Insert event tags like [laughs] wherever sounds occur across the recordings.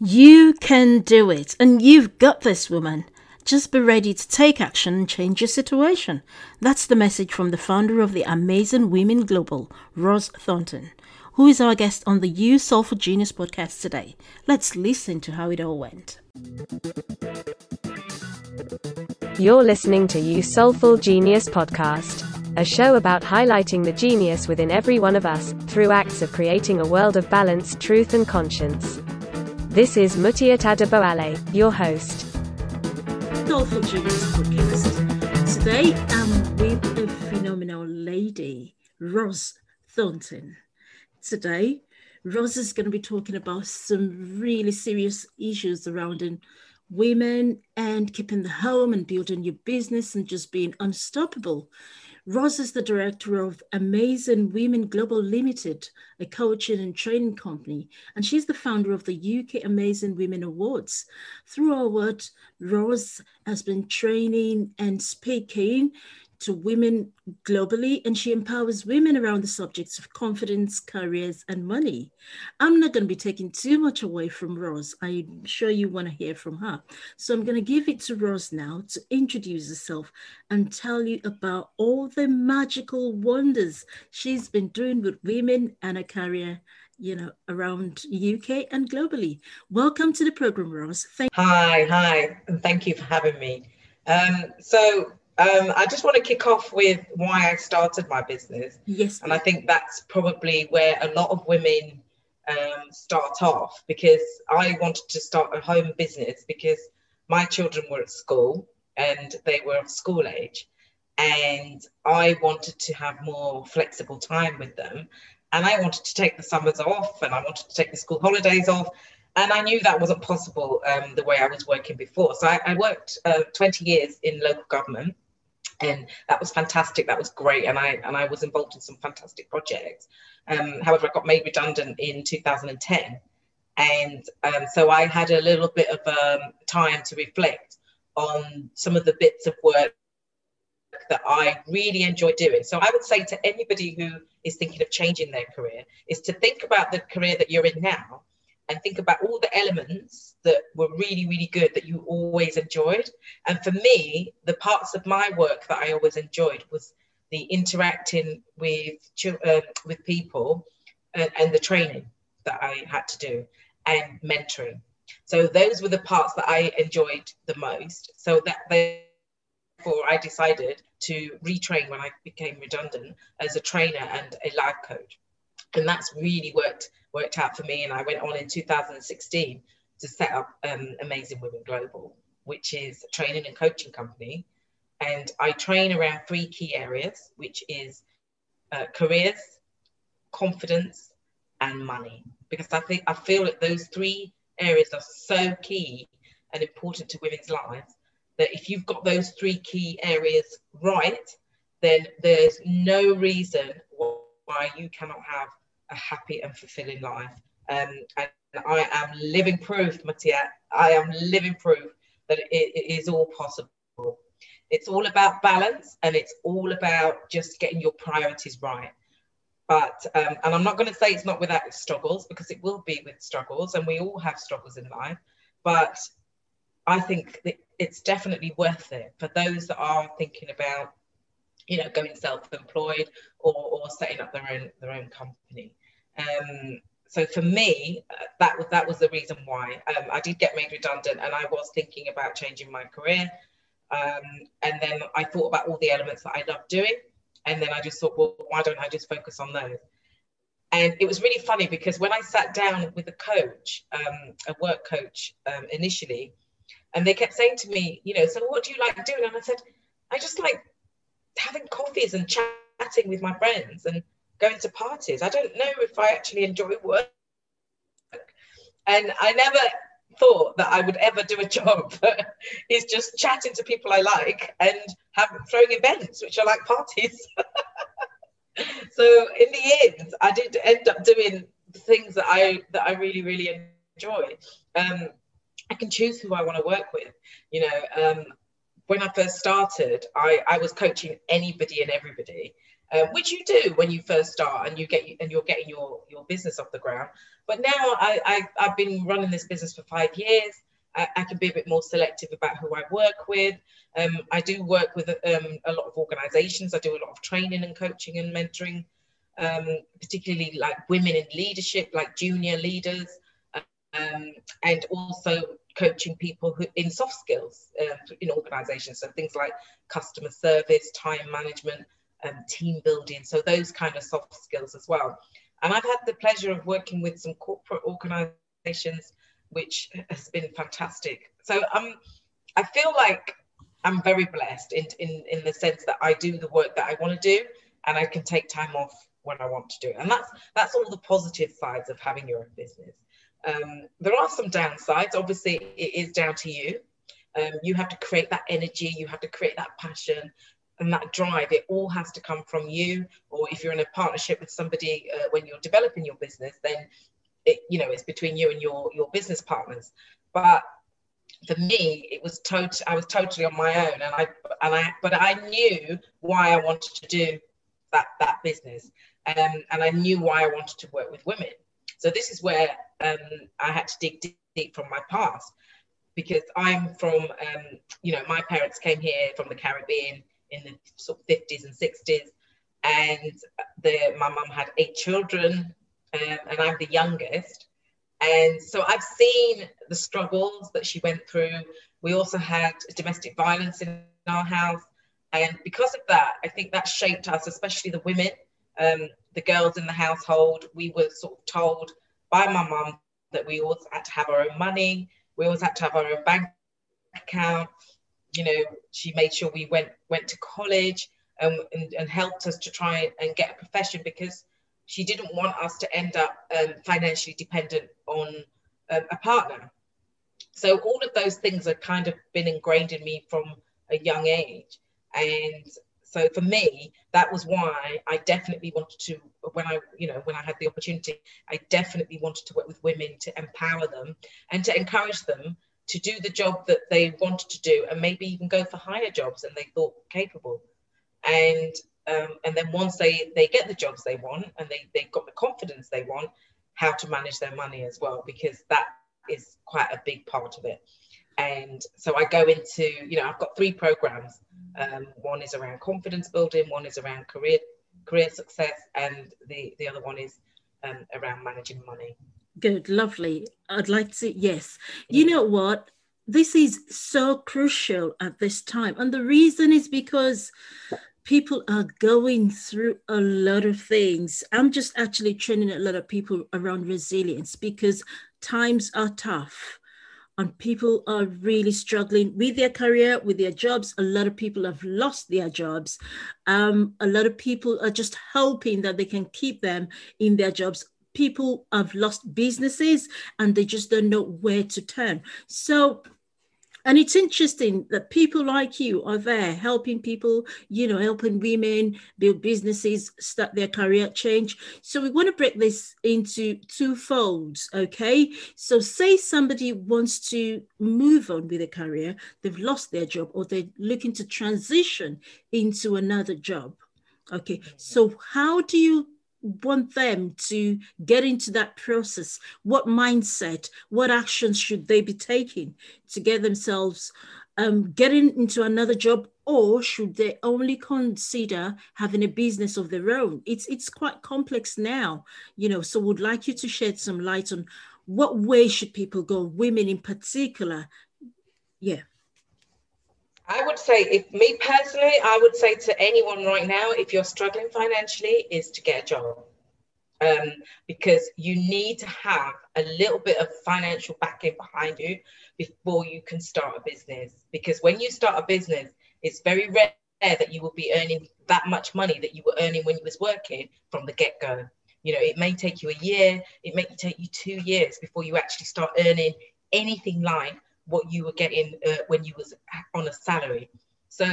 You can do it, and you've got this, woman. Just be ready to take action and change your situation. That's the message from the founder of the Amazing Women Global, Roz Thornton, who is our guest on the You Soulful Genius podcast today. Let's listen to how it all went. You're listening to You Soulful Genius podcast, a show about highlighting the genius within every one of us through acts of creating a world of balance, truth, and conscience. This is Mutiat Adeboale, your host. Podcast. Today I'm with a phenomenal lady, Roz Thornton. Today, Roz is going to be talking about some really serious issues surrounding women and keeping the home and building your business and just being unstoppable. Roz is the director of Amazing Women Global Limited, a coaching and training company, and she's the founder of the UK Amazing Women Awards. Through our work, Roz has been training and speaking to women globally, and she empowers women around the subjects of confidence, careers, and money. I'm not going to be taking too much away from Rose. I'm sure you want to hear from her. So I'm going to give it to Rose now to introduce herself and tell you about all the magical wonders she's been doing with women and a career you know, around UK and globally. Welcome to the program, Rose. Thank- hi, hi, and thank you for having me. Um, so um, I just want to kick off with why I started my business. Yes. And I think that's probably where a lot of women um, start off because I wanted to start a home business because my children were at school and they were of school age. And I wanted to have more flexible time with them. And I wanted to take the summers off and I wanted to take the school holidays off and I knew that wasn't possible um, the way I was working before. So I, I worked uh, 20 years in local government, and that was fantastic. That was great, and I and I was involved in some fantastic projects. Um, however, I got made redundant in 2010, and um, so I had a little bit of um, time to reflect on some of the bits of work that I really enjoy doing. So I would say to anybody who is thinking of changing their career is to think about the career that you're in now and think about all the elements that were really, really good that you always enjoyed. And for me, the parts of my work that I always enjoyed was the interacting with uh, with people and, and the training that I had to do and mentoring. So those were the parts that I enjoyed the most. So that therefore I decided to retrain when I became redundant as a trainer and a life coach. And that's really worked worked out for me. And I went on in 2016 to set up um, Amazing Women Global, which is a training and coaching company. And I train around three key areas, which is uh, careers, confidence, and money. Because I think I feel that those three areas are so key and important to women's lives that if you've got those three key areas right, then there's no reason why you cannot have a happy and fulfilling life. Um, and I am living proof, Matia, I am living proof that it, it is all possible. It's all about balance and it's all about just getting your priorities right. But, um, and I'm not going to say it's not without struggles because it will be with struggles and we all have struggles in life. But I think it's definitely worth it for those that are thinking about you know, going self-employed or, or setting up their own their own company. Um, so for me, that was that was the reason why um, I did get made redundant, and I was thinking about changing my career. Um, and then I thought about all the elements that I love doing, and then I just thought, well, why don't I just focus on those? And it was really funny because when I sat down with a coach, um, a work coach um, initially, and they kept saying to me, you know, so what do you like doing? And I said, I just like having coffees and chatting with my friends and going to parties. I don't know if I actually enjoy work. And I never thought that I would ever do a [laughs] job is just chatting to people I like and have throwing events, which are like parties. [laughs] so in the end, I did end up doing things that I that I really really enjoy. Um, I can choose who I want to work with. You know, um, when I first started, I, I was coaching anybody and everybody. um, which you do when you first start and you get and you're getting your your business off the ground. But now I, I I've been running this business for five years. I, I can be a bit more selective about who I work with. Um, I do work with um, a lot of organizations. I do a lot of training and coaching and mentoring, um, particularly like women in leadership, like junior leaders, um, and also coaching people who, in soft skills uh, in organizations. So things like customer service, time management, um, team building. So those kind of soft skills as well. And I've had the pleasure of working with some corporate organizations, which has been fantastic. So um, I feel like I'm very blessed in, in, in the sense that I do the work that I want to do and I can take time off when I want to do it. And that's that's all the positive sides of having your own business. Um, there are some downsides. Obviously, it is down to you. Um, you have to create that energy, you have to create that passion and that drive. It all has to come from you. Or if you're in a partnership with somebody uh, when you're developing your business, then it, you know it's between you and your your business partners. But for me, it was total. I was totally on my own, and I and I. But I knew why I wanted to do that that business, um, and I knew why I wanted to work with women. So this is where um, I had to dig deep, deep from my past because I'm from, um, you know, my parents came here from the Caribbean in the sort of 50s and 60s, and the, my mum had eight children, um, and I'm the youngest. And so I've seen the struggles that she went through. We also had domestic violence in our house. And because of that, I think that shaped us, especially the women, um, the girls in the household. We were sort of told by my mum that we always had to have our own money. We always had to have our own bank account. You know, she made sure we went went to college and, and, and helped us to try and get a profession because she didn't want us to end up um, financially dependent on um, a partner. So all of those things have kind of been ingrained in me from a young age. And so for me, that was why I definitely wanted to, when I, you know, when I had the opportunity, I definitely wanted to work with women to empower them and to encourage them to do the job that they wanted to do and maybe even go for higher jobs than they thought capable. And um, and then once they they get the jobs they want and they they've got the confidence they want, how to manage their money as well because that is quite a big part of it. And so I go into, you know, I've got three programs. Um, one is around confidence building, one is around career career success, and the the other one is um, around managing money. Good, lovely. I'd like to, yes. You know what? This is so crucial at this time. And the reason is because people are going through a lot of things. I'm just actually training a lot of people around resilience because times are tough and people are really struggling with their career, with their jobs. A lot of people have lost their jobs. Um, a lot of people are just hoping that they can keep them in their jobs. People have lost businesses and they just don't know where to turn. So and it's interesting that people like you are there helping people you know helping women build businesses start their career change. So we want to break this into two folds okay? So say somebody wants to move on with a career they've lost their job or they're looking to transition into another job okay? So how do you want them to get into that process? What mindset, what actions should they be taking to get themselves um, getting into another job, or should they only consider having a business of their own? It's it's quite complex now, you know. So, would like you to shed some light on what way should people go, women in particular? Yeah. I would say, if me personally, I would say to anyone right now, if you're struggling financially, is to get a job. Um, because you need to have a little bit of financial backing behind you before you can start a business. Because when you start a business, it's very rare that you will be earning that much money that you were earning when you was working from the get-go. You know, it may take you a year, it may take you two years before you actually start earning anything like what you were getting uh, when you was on a salary. So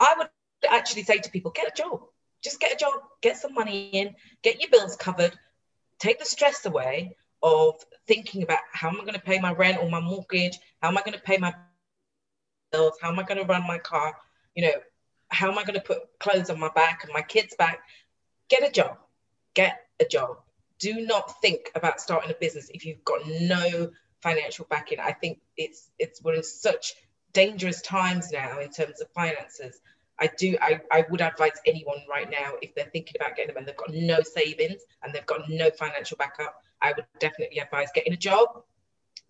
I would actually say to people, get a job. Just get a job, get some money in, get your bills covered, take the stress away of thinking about how am I going to pay my rent or my mortgage? How am I going to pay my bills? How am I going to run my car? You know, how am I going to put clothes on my back and my kids' back? Get a job. Get a job. Do not think about starting a business if you've got no financial backing. I think it's it's we're in such dangerous times now in terms of finances. I do I, I would advise anyone right now if they're thinking about getting them and they've got no savings and they've got no financial backup, I would definitely advise getting a job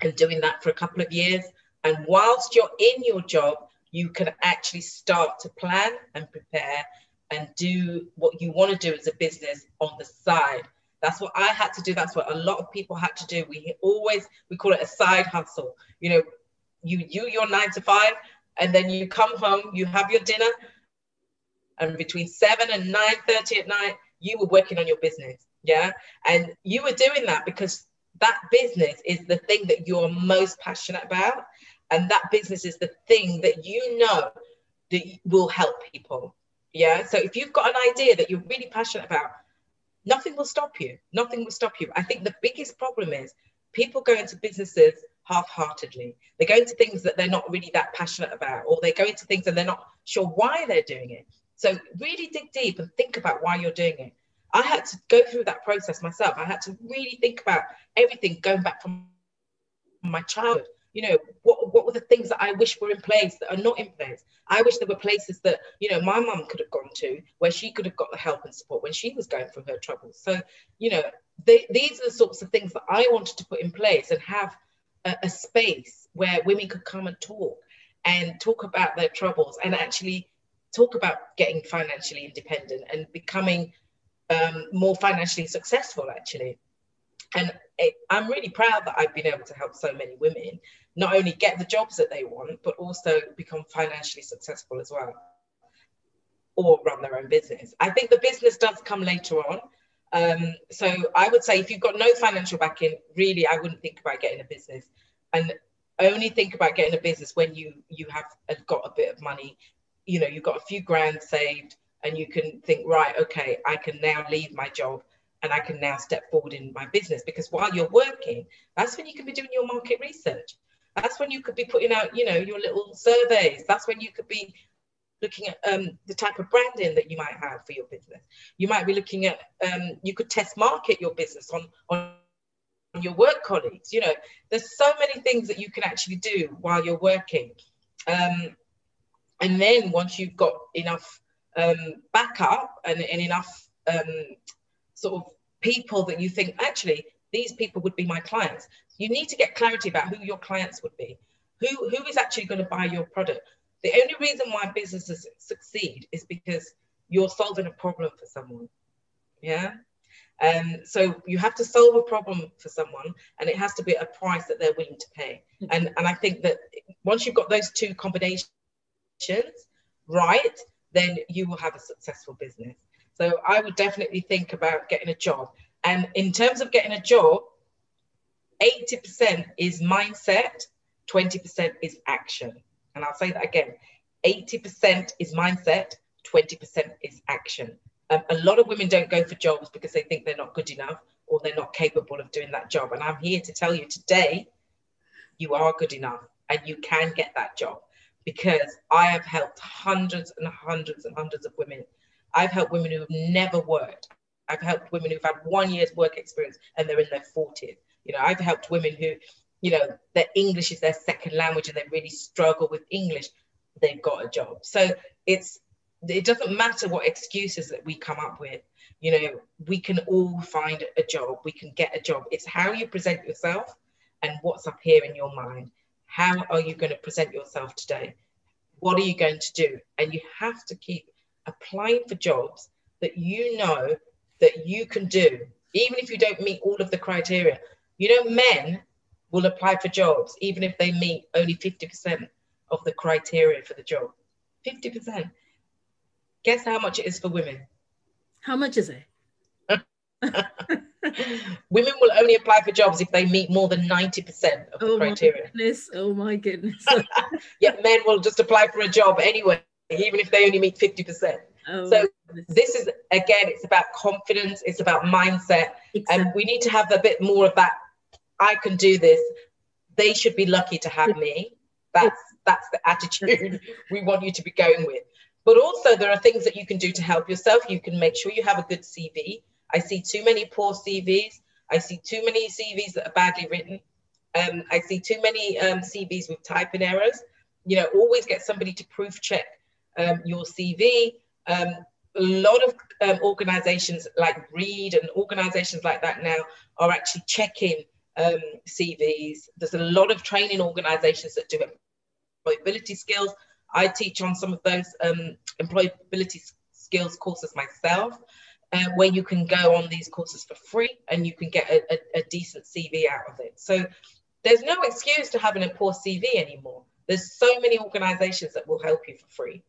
and doing that for a couple of years. And whilst you're in your job, you can actually start to plan and prepare and do what you want to do as a business on the side. That's what I had to do. That's what a lot of people had to do. We always we call it a side hustle. You know, you you your nine to five, and then you come home, you have your dinner, and between seven and nine thirty at night, you were working on your business. Yeah, and you were doing that because that business is the thing that you're most passionate about and that business is the thing that you know that will help people yeah so if you've got an idea that you're really passionate about nothing will stop you. Nothing will stop you. I think the biggest problem is people go into businesses half-heartedly. They go into things that they're not really that passionate about or they go into things and they're not sure why they're doing it. So really dig deep and think about why you're doing it. I had to go through that process myself. I had to really think about everything going back from my childhood you know what, what were the things that i wish were in place that are not in place? I wish there were places that you know my mum could have gone to where she could have got the help and support when she was going through her troubles. So you know they, these are the sorts of things that i wanted to put in place and have a, a space where women could come and talk and talk about their troubles and actually talk about getting financially independent and becoming um, more financially successful actually and it, i'm really proud that i've been able to help so many women not only get the jobs that they want, but also become financially successful as well, or run their own business. I think the business does come later on. Um, so I would say if you've got no financial backing, really, I wouldn't think about getting a business, and only think about getting a business when you you have got a bit of money. You know, you've got a few grand saved, and you can think, right, okay, I can now leave my job and I can now step forward in my business because while you're working, that's when you can be doing your market research. That's when you could be putting out, you know, your little surveys. That's when you could be looking at um, the type of branding that you might have for your business. You might be looking at, um, you could test market your business on, on your work colleagues. You know, there's so many things that you can actually do while you're working. Um, and then once you've got enough um, backup and, and enough um, sort of people that you think, actually, these people would be my clients. You need to get clarity about who your clients would be, who, who is actually going to buy your product. The only reason why businesses succeed is because you're solving a problem for someone. Yeah. Um, so you have to solve a problem for someone and it has to be a price that they're willing to pay. Mm-hmm. And, and I think that once you've got those two combinations right, then you will have a successful business. So I would definitely think about getting a job. And in terms of getting a job, 80% is mindset, 20% is action. And I'll say that again 80% is mindset, 20% is action. Um, a lot of women don't go for jobs because they think they're not good enough or they're not capable of doing that job. And I'm here to tell you today, you are good enough and you can get that job because I have helped hundreds and hundreds and hundreds of women. I've helped women who have never worked. I've helped women who've had one year's work experience and they're in their 40s. You know, I've helped women who, you know, their English is their second language and they really struggle with English. They've got a job. So it's it doesn't matter what excuses that we come up with. You know, we can all find a job. We can get a job. It's how you present yourself and what's up here in your mind. How are you going to present yourself today? What are you going to do? And you have to keep applying for jobs that you know that you can do, even if you don't meet all of the criteria. You know, men will apply for jobs even if they meet only 50% of the criteria for the job. 50%. Guess how much it is for women? How much is it? [laughs] women will only apply for jobs if they meet more than 90% of the oh criteria. My goodness. Oh my goodness. [laughs] yeah, men will just apply for a job anyway, even if they only meet 50%. Oh, so this is again, it's about confidence, it's about mindset, exactly. and we need to have a bit more of that. I can do this. They should be lucky to have me. That's that's the attitude we want you to be going with. But also, there are things that you can do to help yourself. You can make sure you have a good CV. I see too many poor CVs. I see too many CVs that are badly written. Um, I see too many um, CVs with typing errors. You know, always get somebody to proof check um, your CV. Um, a lot of um, organizations like Reed and organizations like that now are actually checking um, CVs. There's a lot of training organizations that do employability skills. I teach on some of those um, employability skills courses myself, uh, where you can go on these courses for free and you can get a, a, a decent CV out of it. So there's no excuse to having a poor CV anymore. There's so many organizations that will help you for free.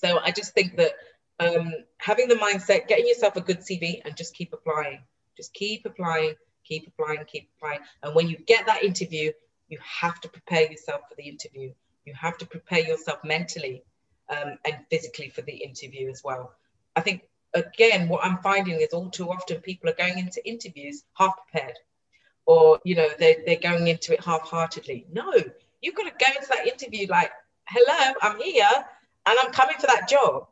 So I just think that um, having the mindset, getting yourself a good CV and just keep applying, just keep applying, keep applying, keep applying. And when you get that interview, you have to prepare yourself for the interview. You have to prepare yourself mentally um, and physically for the interview as well. I think, again, what I'm finding is all too often people are going into interviews half prepared or, you know, they're, they're going into it half heartedly. No, you've got to go into that interview like, hello, I'm here and I'm coming for that job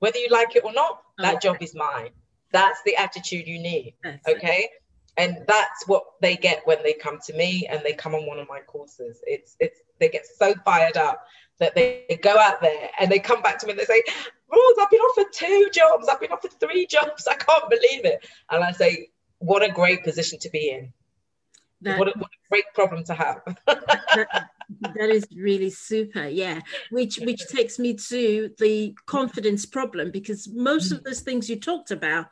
whether you like it or not, oh, that okay. job is mine. That's the attitude you need. That's okay. It. And that's what they get when they come to me and they come on one of my courses. It's it's they get so fired up that they, they go out there and they come back to me and they say, Rose, I've been offered two jobs, I've been offered three jobs, I can't believe it. And I say, What a great position to be in. That, what, a, what a great problem to have. that, that is really super yeah. Which which takes me to the confidence problem because most of mm. those things you talked about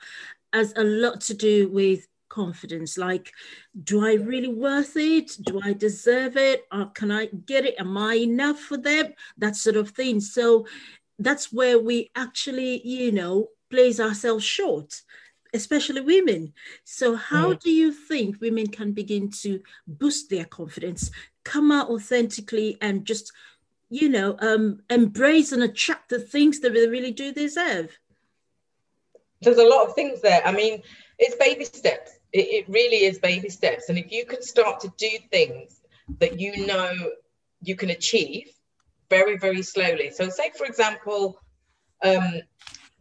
has a lot to do with confidence. Like do i really worth it? Do i deserve it? Or can i get it? Am i enough for them? That sort of thing. So that's where we actually you know place ourselves short especially women. So, how mm. do you think women can begin to boost their confidence, come out authentically, and just, you know, um, embrace and attract the things that they really do deserve? There's a lot of things there. I mean, it's baby steps. It, it really is baby steps. And if you can start to do things that you know you can achieve very, very slowly. So, say, for example, um,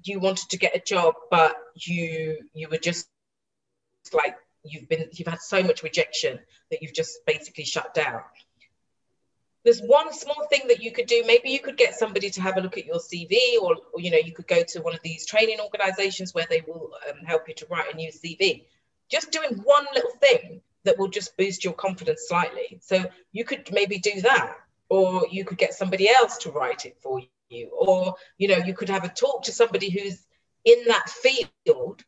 you wanted to get a job, but you you were just like you've been you've had so much rejection that you've just basically shut down. There's one small thing that you could do. Maybe you could get somebody to have a look at your CV, or, or you know, you could go to one of these training organizations where they will um, help you to write a new CV. Just doing one little thing that will just boost your confidence slightly. So you could maybe do that, or you could get somebody else to write it for you or you know you could have a talk to somebody who's in that field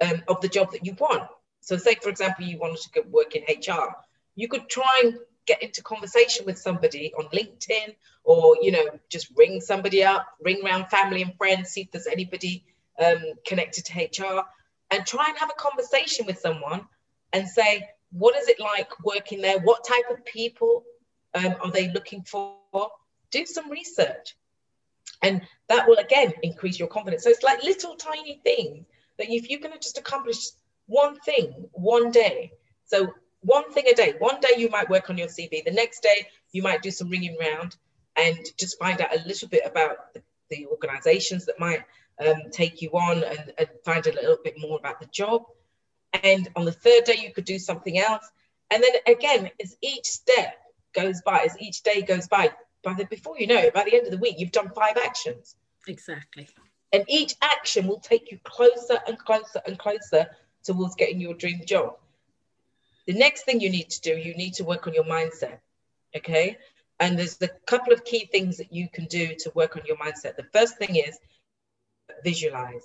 um, of the job that you want. So say for example you wanted to work in hr you could try and get into conversation with somebody on linkedin or you know just ring somebody up ring around family and friends see if there's anybody um, connected to hr and try and have a conversation with someone and say what is it like working there? What type of people um, are they looking for? Do some research and that will again increase your confidence. So it's like little tiny things that if you're going to just accomplish one thing one day, so one thing a day, one day you might work on your CV, the next day you might do some ringing round and just find out a little bit about the, the organizations that might um, take you on and, and find a little bit more about the job. And on the third day, you could do something else. And then again, as each step goes by, as each day goes by, by the before you know it, by the end of the week, you've done five actions. Exactly. And each action will take you closer and closer and closer towards getting your dream job. The next thing you need to do, you need to work on your mindset. Okay. And there's a couple of key things that you can do to work on your mindset. The first thing is visualize.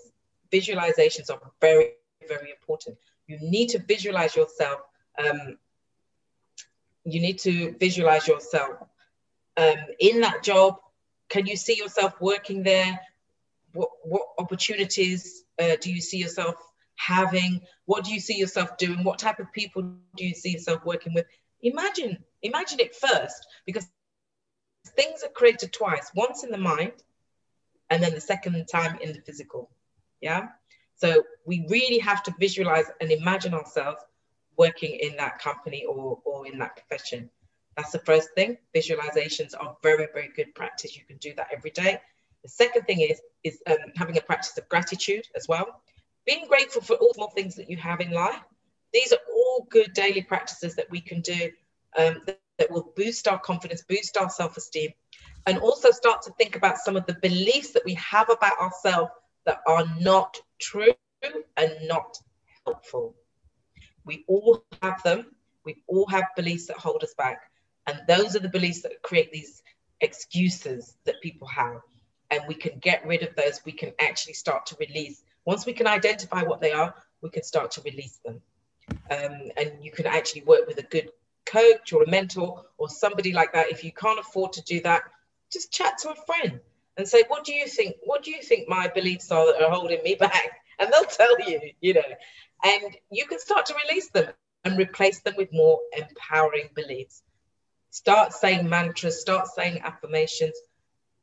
Visualizations are very, very important. You need to visualize yourself. Um, you need to visualize yourself um, in that job? Can you see yourself working there? What, what opportunities uh, do you see yourself having? What do you see yourself doing? What type of people do you see yourself working with? Imagine, imagine it first, because things are created twice, once in the mind, and then the second time in the physical. Yeah. So we really have to visualize and imagine ourselves working in that company or, or in that profession. That's the first thing. Visualizations are very, very good practice. You can do that every day. The second thing is is um, having a practice of gratitude as well. Being grateful for all the small things that you have in life. These are all good daily practices that we can do um, that, that will boost our confidence, boost our self-esteem, and also start to think about some of the beliefs that we have about ourselves that are not true and not helpful. We all have them. We all have beliefs that hold us back. And those are the beliefs that create these excuses that people have. And we can get rid of those. We can actually start to release. Once we can identify what they are, we can start to release them. Um, and you can actually work with a good coach or a mentor or somebody like that. If you can't afford to do that, just chat to a friend and say, what do you think? What do you think my beliefs are that are holding me [laughs] back? And they'll tell you, you know, and you can start to release them and replace them with more empowering beliefs. Start saying mantras, start saying affirmations.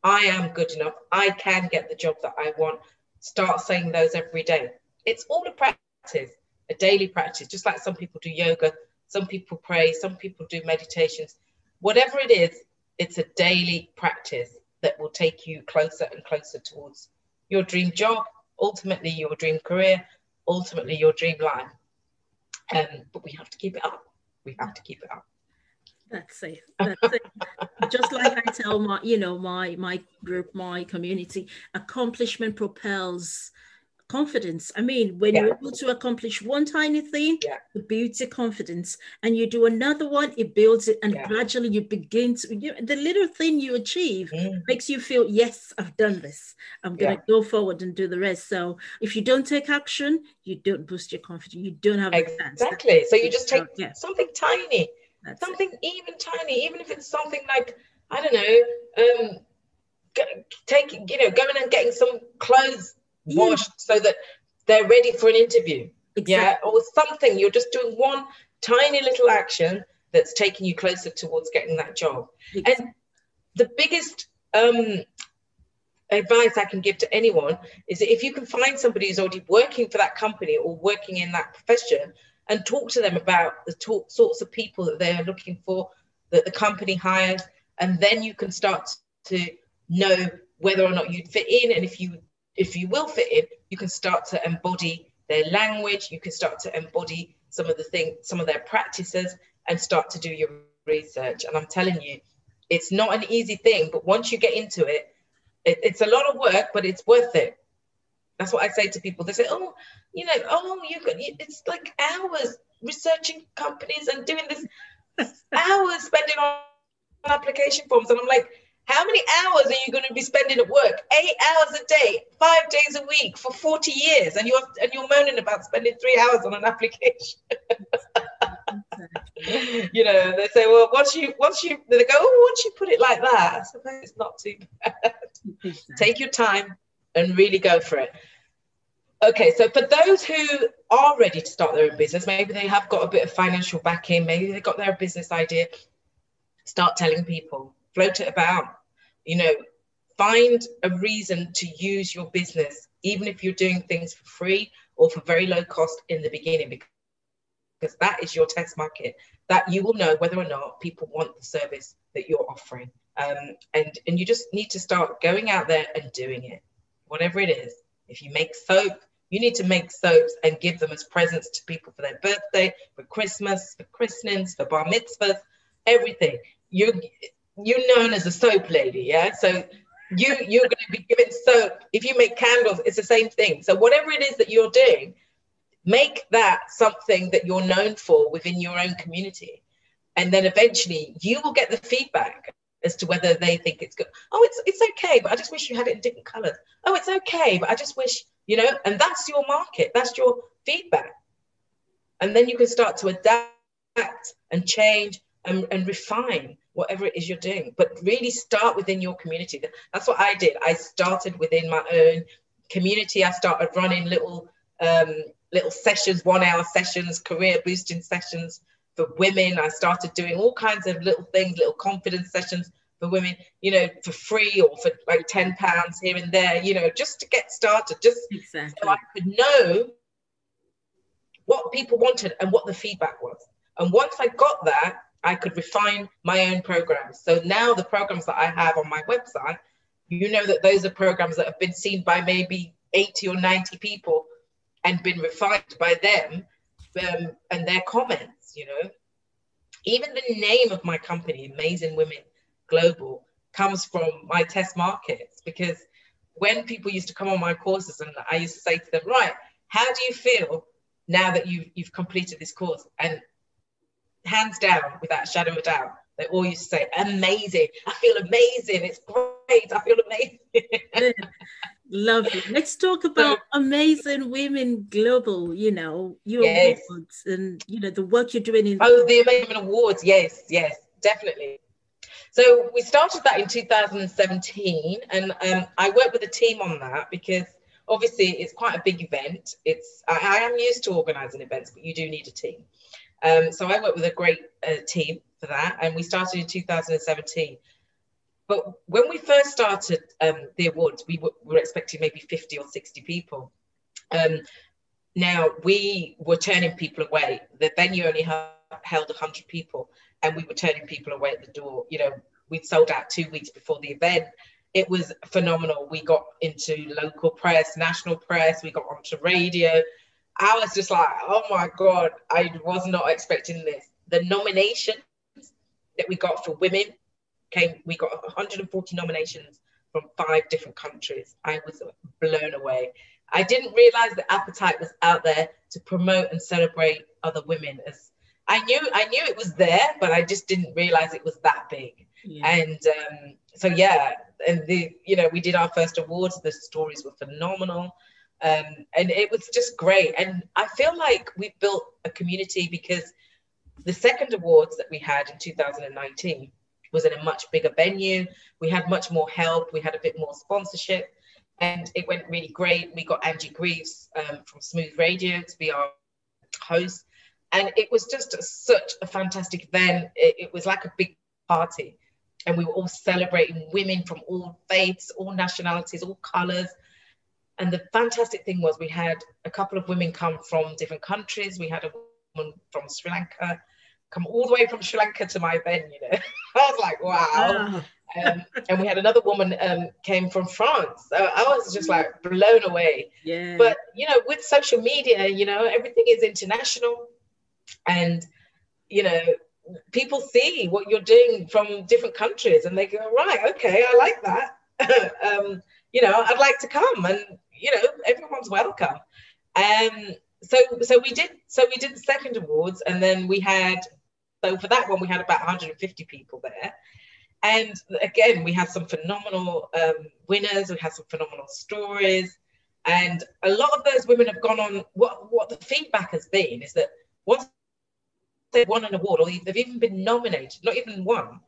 I am good enough. I can get the job that I want. Start saying those every day. It's all a practice, a daily practice, just like some people do yoga, some people pray, some people do meditations. Whatever it is, it's a daily practice that will take you closer and closer towards your dream job, ultimately your dream career, ultimately your dream life. Um, but we have to keep it up. We have to keep it up. That's it. That's it. Just like I tell my, you know, my my group, my community, accomplishment propels confidence. I mean, when yeah. you're able to accomplish one tiny thing, yeah. it builds your confidence, and you do another one, it builds it, and yeah. gradually you begin to. You, the little thing you achieve mm. makes you feel, yes, I've done this. I'm going to go forward and do the rest. So if you don't take action, you don't boost your confidence. You don't have exactly. So you just take something tiny, That's something it. even tiny, even if it's something like I don't know. Um, take you know going and getting some clothes washed yeah. so that they're ready for an interview. Exactly. Yeah, or something. You're just doing one tiny little action that's taking you closer towards getting that job. Exactly. And the biggest um, advice I can give to anyone is that if you can find somebody who's already working for that company or working in that profession and talk to them about the talk, sorts of people that they're looking for, that the company hires, and then you can start to know whether or not you'd fit in and if you if you will fit in, you can start to embody their language, you can start to embody some of the things, some of their practices, and start to do your research. And I'm telling you, it's not an easy thing, but once you get into it, it it's a lot of work, but it's worth it. That's what I say to people. They say, "Oh, you know, oh, you could." It's like hours researching companies and doing this, hours spending on application forms, and I'm like, how many hours are you going to be spending at work? Eight hours a day, five days a week for 40 years, and you're and you're moaning about spending three hours on an application. [laughs] you know, they say, well, once you once you they go, oh, once you put it like that, I suppose it's not too bad. Take your time and really go for it. Okay, so for those who are ready to start their own business, maybe they have got a bit of financial backing, maybe they've got their business idea, start telling people float it about. You know, find a reason to use your business, even if you're doing things for free or for very low cost in the beginning, because that is your test market. That you will know whether or not people want the service that you're offering. Um, and and you just need to start going out there and doing it, whatever it is. If you make soap, you need to make soaps and give them as presents to people for their birthday, for Christmas, for christenings, for bar mitzvahs, everything. You you're known as a soap lady, yeah. So you you're going to be given soap. If you make candles, it's the same thing. So whatever it is that you're doing, make that something that you're known for within your own community, and then eventually you will get the feedback as to whether they think it's good. Oh, it's it's okay, but I just wish you had it in different colors. Oh, it's okay, but I just wish you know. And that's your market. That's your feedback, and then you can start to adapt and change and, and refine whatever it is you're doing but really start within your community that's what i did i started within my own community i started running little um, little sessions one hour sessions career boosting sessions for women i started doing all kinds of little things little confidence sessions for women you know for free or for like 10 pounds here and there you know just to get started just exactly. so i could know what people wanted and what the feedback was and once i got that I could refine my own programs. So now the programs that I have on my website, you know that those are programs that have been seen by maybe 80 or 90 people and been refined by them um, and their comments, you know. Even the name of my company, Amazing Women Global, comes from my test markets because when people used to come on my courses and I used to say to them, right, how do you feel now that you've, you've completed this course? And hands down, without a shadow of a doubt, they all used to say, amazing. I feel amazing. It's great. I feel amazing. [laughs] Lovely. Let's talk about amazing women global, you know, your yes. awards and you know the work you're doing in Oh, the Amazing Awards, yes, yes, definitely. So we started that in 2017, and um, I worked with a team on that because obviously it's quite a big event. It's I, I am used to organising events, but you do need a team. Um, so I worked with a great uh, team for that, and we started in 2017. But when we first started um, the awards, we w- were expecting maybe 50 or 60 people. Um, now we were turning people away. The venue only held 100 people, and we were turning people away at the door. You know, we'd sold out two weeks before the event. It was phenomenal. We got into local press, national press, we got onto radio. I was just like, oh my God, I was not expecting this. The nominations that we got for women came, we got 140 nominations from five different countries. I was blown away. I didn't realize the appetite was out there to promote and celebrate other women as I knew I knew it was there, but I just didn't realize it was that big. Yeah. And um, so yeah, and the you know we did our first awards. The stories were phenomenal, um, and it was just great. And I feel like we built a community because the second awards that we had in 2019 was in a much bigger venue. We had much more help. We had a bit more sponsorship, and it went really great. We got Angie Greaves um, from Smooth Radio to be our host and it was just such a fantastic event. It, it, was like a big party, and we were all celebrating women from all faiths, all nationalities, all colors. And the fantastic thing was, we had a couple of women come from different countries. We had a woman from Sri Lanka come all the way from Sri Lanka to my event. You know, [laughs] I was like, wow. Um, and we had another woman um, came from France. So I was just like blown away. Yeah. But you know, with social media, you know, everything is international and you know people see what you're doing from different countries and they go right okay i like that. [laughs] Um, you know i'd like to come. And you know everyone's welcome. Um so so we did so we did the second awards and then we had so for that one we had about 150 people there. And again we had some phenomenal um, winners we had some phenomenal stories. And a lot of those women have gone on what what the feedback has been is that once they've won an award or they've even been nominated, not even won,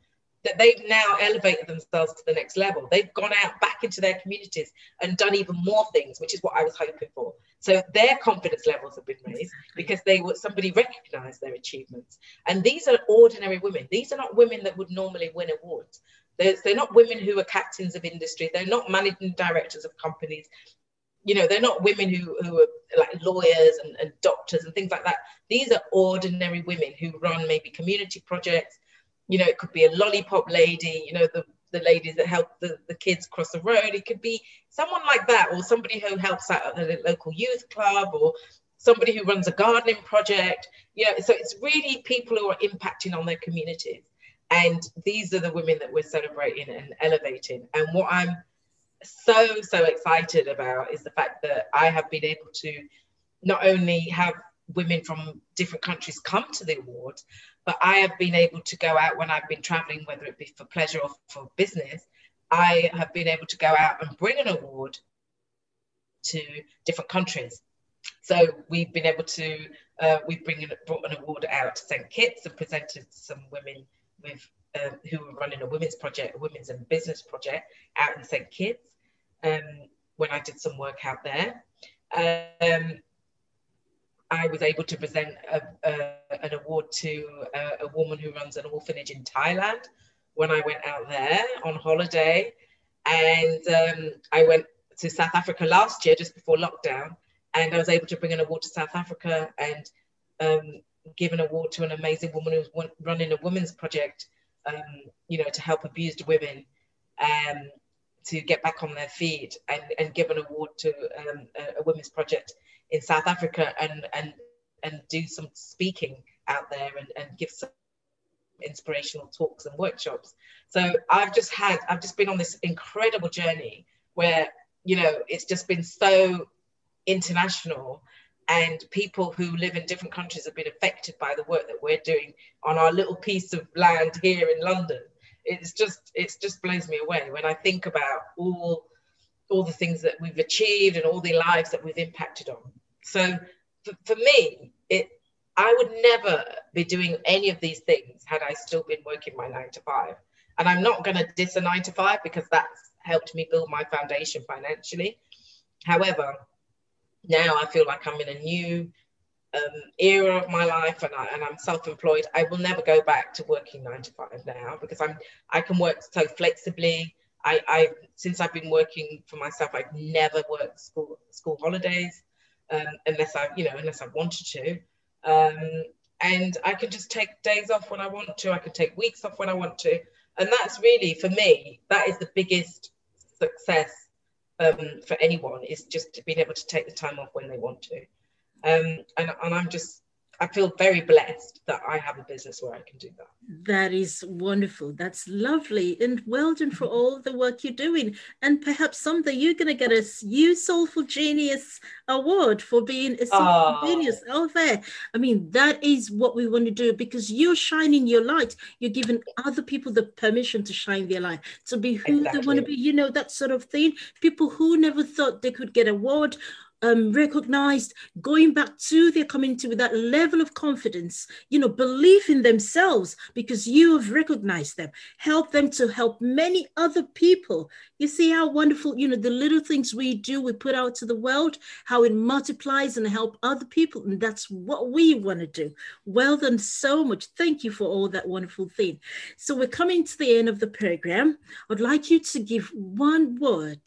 that they've now elevated themselves to the next level. They've gone out back into their communities and done even more things, which is what I was hoping for. So their confidence levels have been raised because they were somebody recognized their achievements. And these are ordinary women. These are not women that would normally win awards. They're, they're not women who are captains of industry. They're not managing directors of companies you know, they're not women who, who are like lawyers and, and doctors and things like that. These are ordinary women who run maybe community projects. You know, it could be a lollipop lady, you know, the, the ladies that help the, the kids cross the road. It could be someone like that, or somebody who helps out at the local youth club, or somebody who runs a gardening project. You know, so it's really people who are impacting on their communities. And these are the women that we're celebrating and elevating. And what I'm so so excited about is the fact that I have been able to not only have women from different countries come to the awards, but I have been able to go out when I've been traveling, whether it be for pleasure or for business. I have been able to go out and bring an award to different countries. So we've been able to uh, we bring brought an award out to St Kitts and presented some women with um, who were running a women's project, a women's and business project out in St Kitts um, when I did some work out there. Um, I was able to present a, a, an award to a, a, woman who runs an orphanage in Thailand when I went out there on holiday. And um, I went to South Africa last year, just before lockdown, and I was able to bring an award to South Africa and um, give an award to an amazing woman who's running a women's project, um, you know, to help abused women. Um, to get back on their feet and, and give an award to um, a, a, women's project in South Africa and and and do some speaking out there and, and give some inspirational talks and workshops. So I've just had I've just been on this incredible journey where you know it's just been so international and people who live in different countries have been affected by the work that we're doing on our little piece of land here in London it's just it's just blows me away when I think about all all the things that we've achieved and all the lives that we've impacted on. So for, for me, it I would never be doing any of these things had I still been working my nine to five. And I'm not going to diss a nine to five because that's helped me build my foundation financially. However, now I feel like I'm in a new um, era of my life and, I, and I'm self-employed, I will never go back to working nine to five now because I'm I can work so flexibly. I, I since I've been working for myself, I've never worked school school holidays um, unless I you know unless I wanted to, um, and I can just take days off when I want to. I can take weeks off when I want to, and that's really for me that is the biggest success um, for anyone is just being able to take the time off when they want to. Um, and, and I'm just, I feel very blessed that I have a business where I can do that. That is wonderful. That's lovely. And well done for all the work you're doing. And perhaps someday you're going to get a You Soulful Genius Award for being a soulful oh. genius out there. I mean, that is what we want to do because you're shining your light. You're giving other people the permission to shine their light, to be who exactly. they want to be, you know, that sort of thing. People who never thought they could get a award um, recognized, going back to their community with that level of confidence, you know, belief in themselves because you have recognized them, help them to help many other people. You see how wonderful, you know, the little things we do, we put out to the world, how it multiplies and help other people. And that's what we want to do. Well done so much. Thank you for all that wonderful thing. So we're coming to the end of the program. I'd like you to give one word,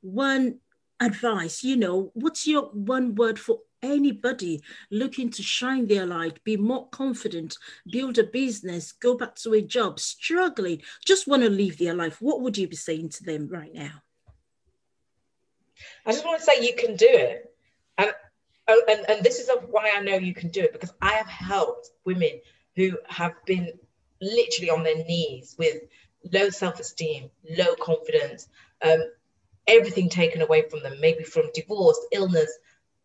one advice, you know, what's your one word for anybody looking to shine their light, be more confident, build a business, go back to a job, struggling, just want to live their life? What would you be saying to them right now? I just want to say you can do it. And, oh, and, and this is why I know you can do it because I have helped women who have been literally on their knees with low self esteem, low confidence, um, everything taken away from them, maybe from divorce, illness,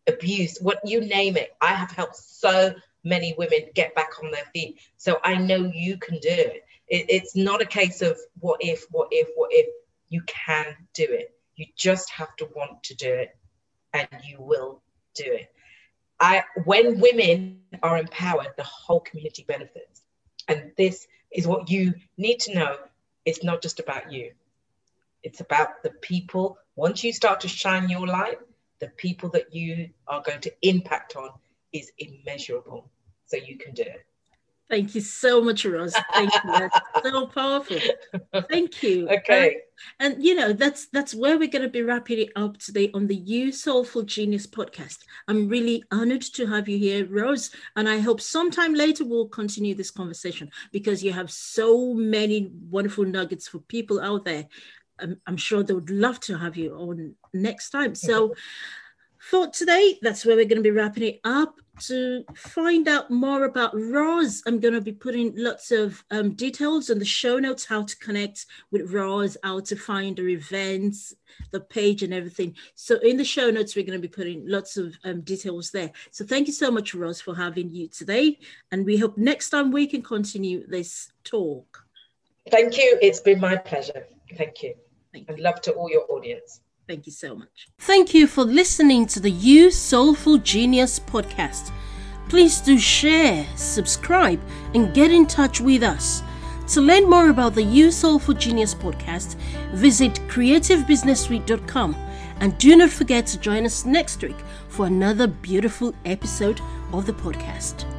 abuse, what you name it. I have helped so many women get back on their feet. So I know you can do it. it. It's not a case of what if, what if, what if. You can do it. You just have to want to do it and you will do it. I when women are empowered, the whole community benefits. And this is what you need to know. It's not just about you. It's about the people. Once you start to shine your light, the people that you are going to impact on is immeasurable. So you can do it. Thank you so much, Roz. Thank you. That's so powerful. Thank you. [laughs] Okay. Um, and you know, that's that's where we're going to be wrapping it up today on the You Soulful Genius podcast. I'm really honored to have you here, Roz. And I hope sometime later we'll continue this conversation because you have so many wonderful nuggets for people out there I'm, I'm sure they would love to have you on next time. So for today, that's where we're going to be wrapping it up. To find out more about Roz, I'm going to be putting lots of um, details in the show notes, how to connect with Roz, how to find her events, the page and everything. So in the show notes, we're going to be putting lots of um, details there. So thank you so much, Roz, for having you today. And we hope next time we can continue this talk. Thank you. It's been my pleasure. Thank you. Thank and love to all your audience. Thank you so much. Thank you for listening to the You Soulful Genius podcast. Please do share, subscribe, and get in touch with us. To learn more about the You Soulful Genius podcast, visit creativebusinesssuite.com and do not forget to join us next week for another beautiful episode of the podcast.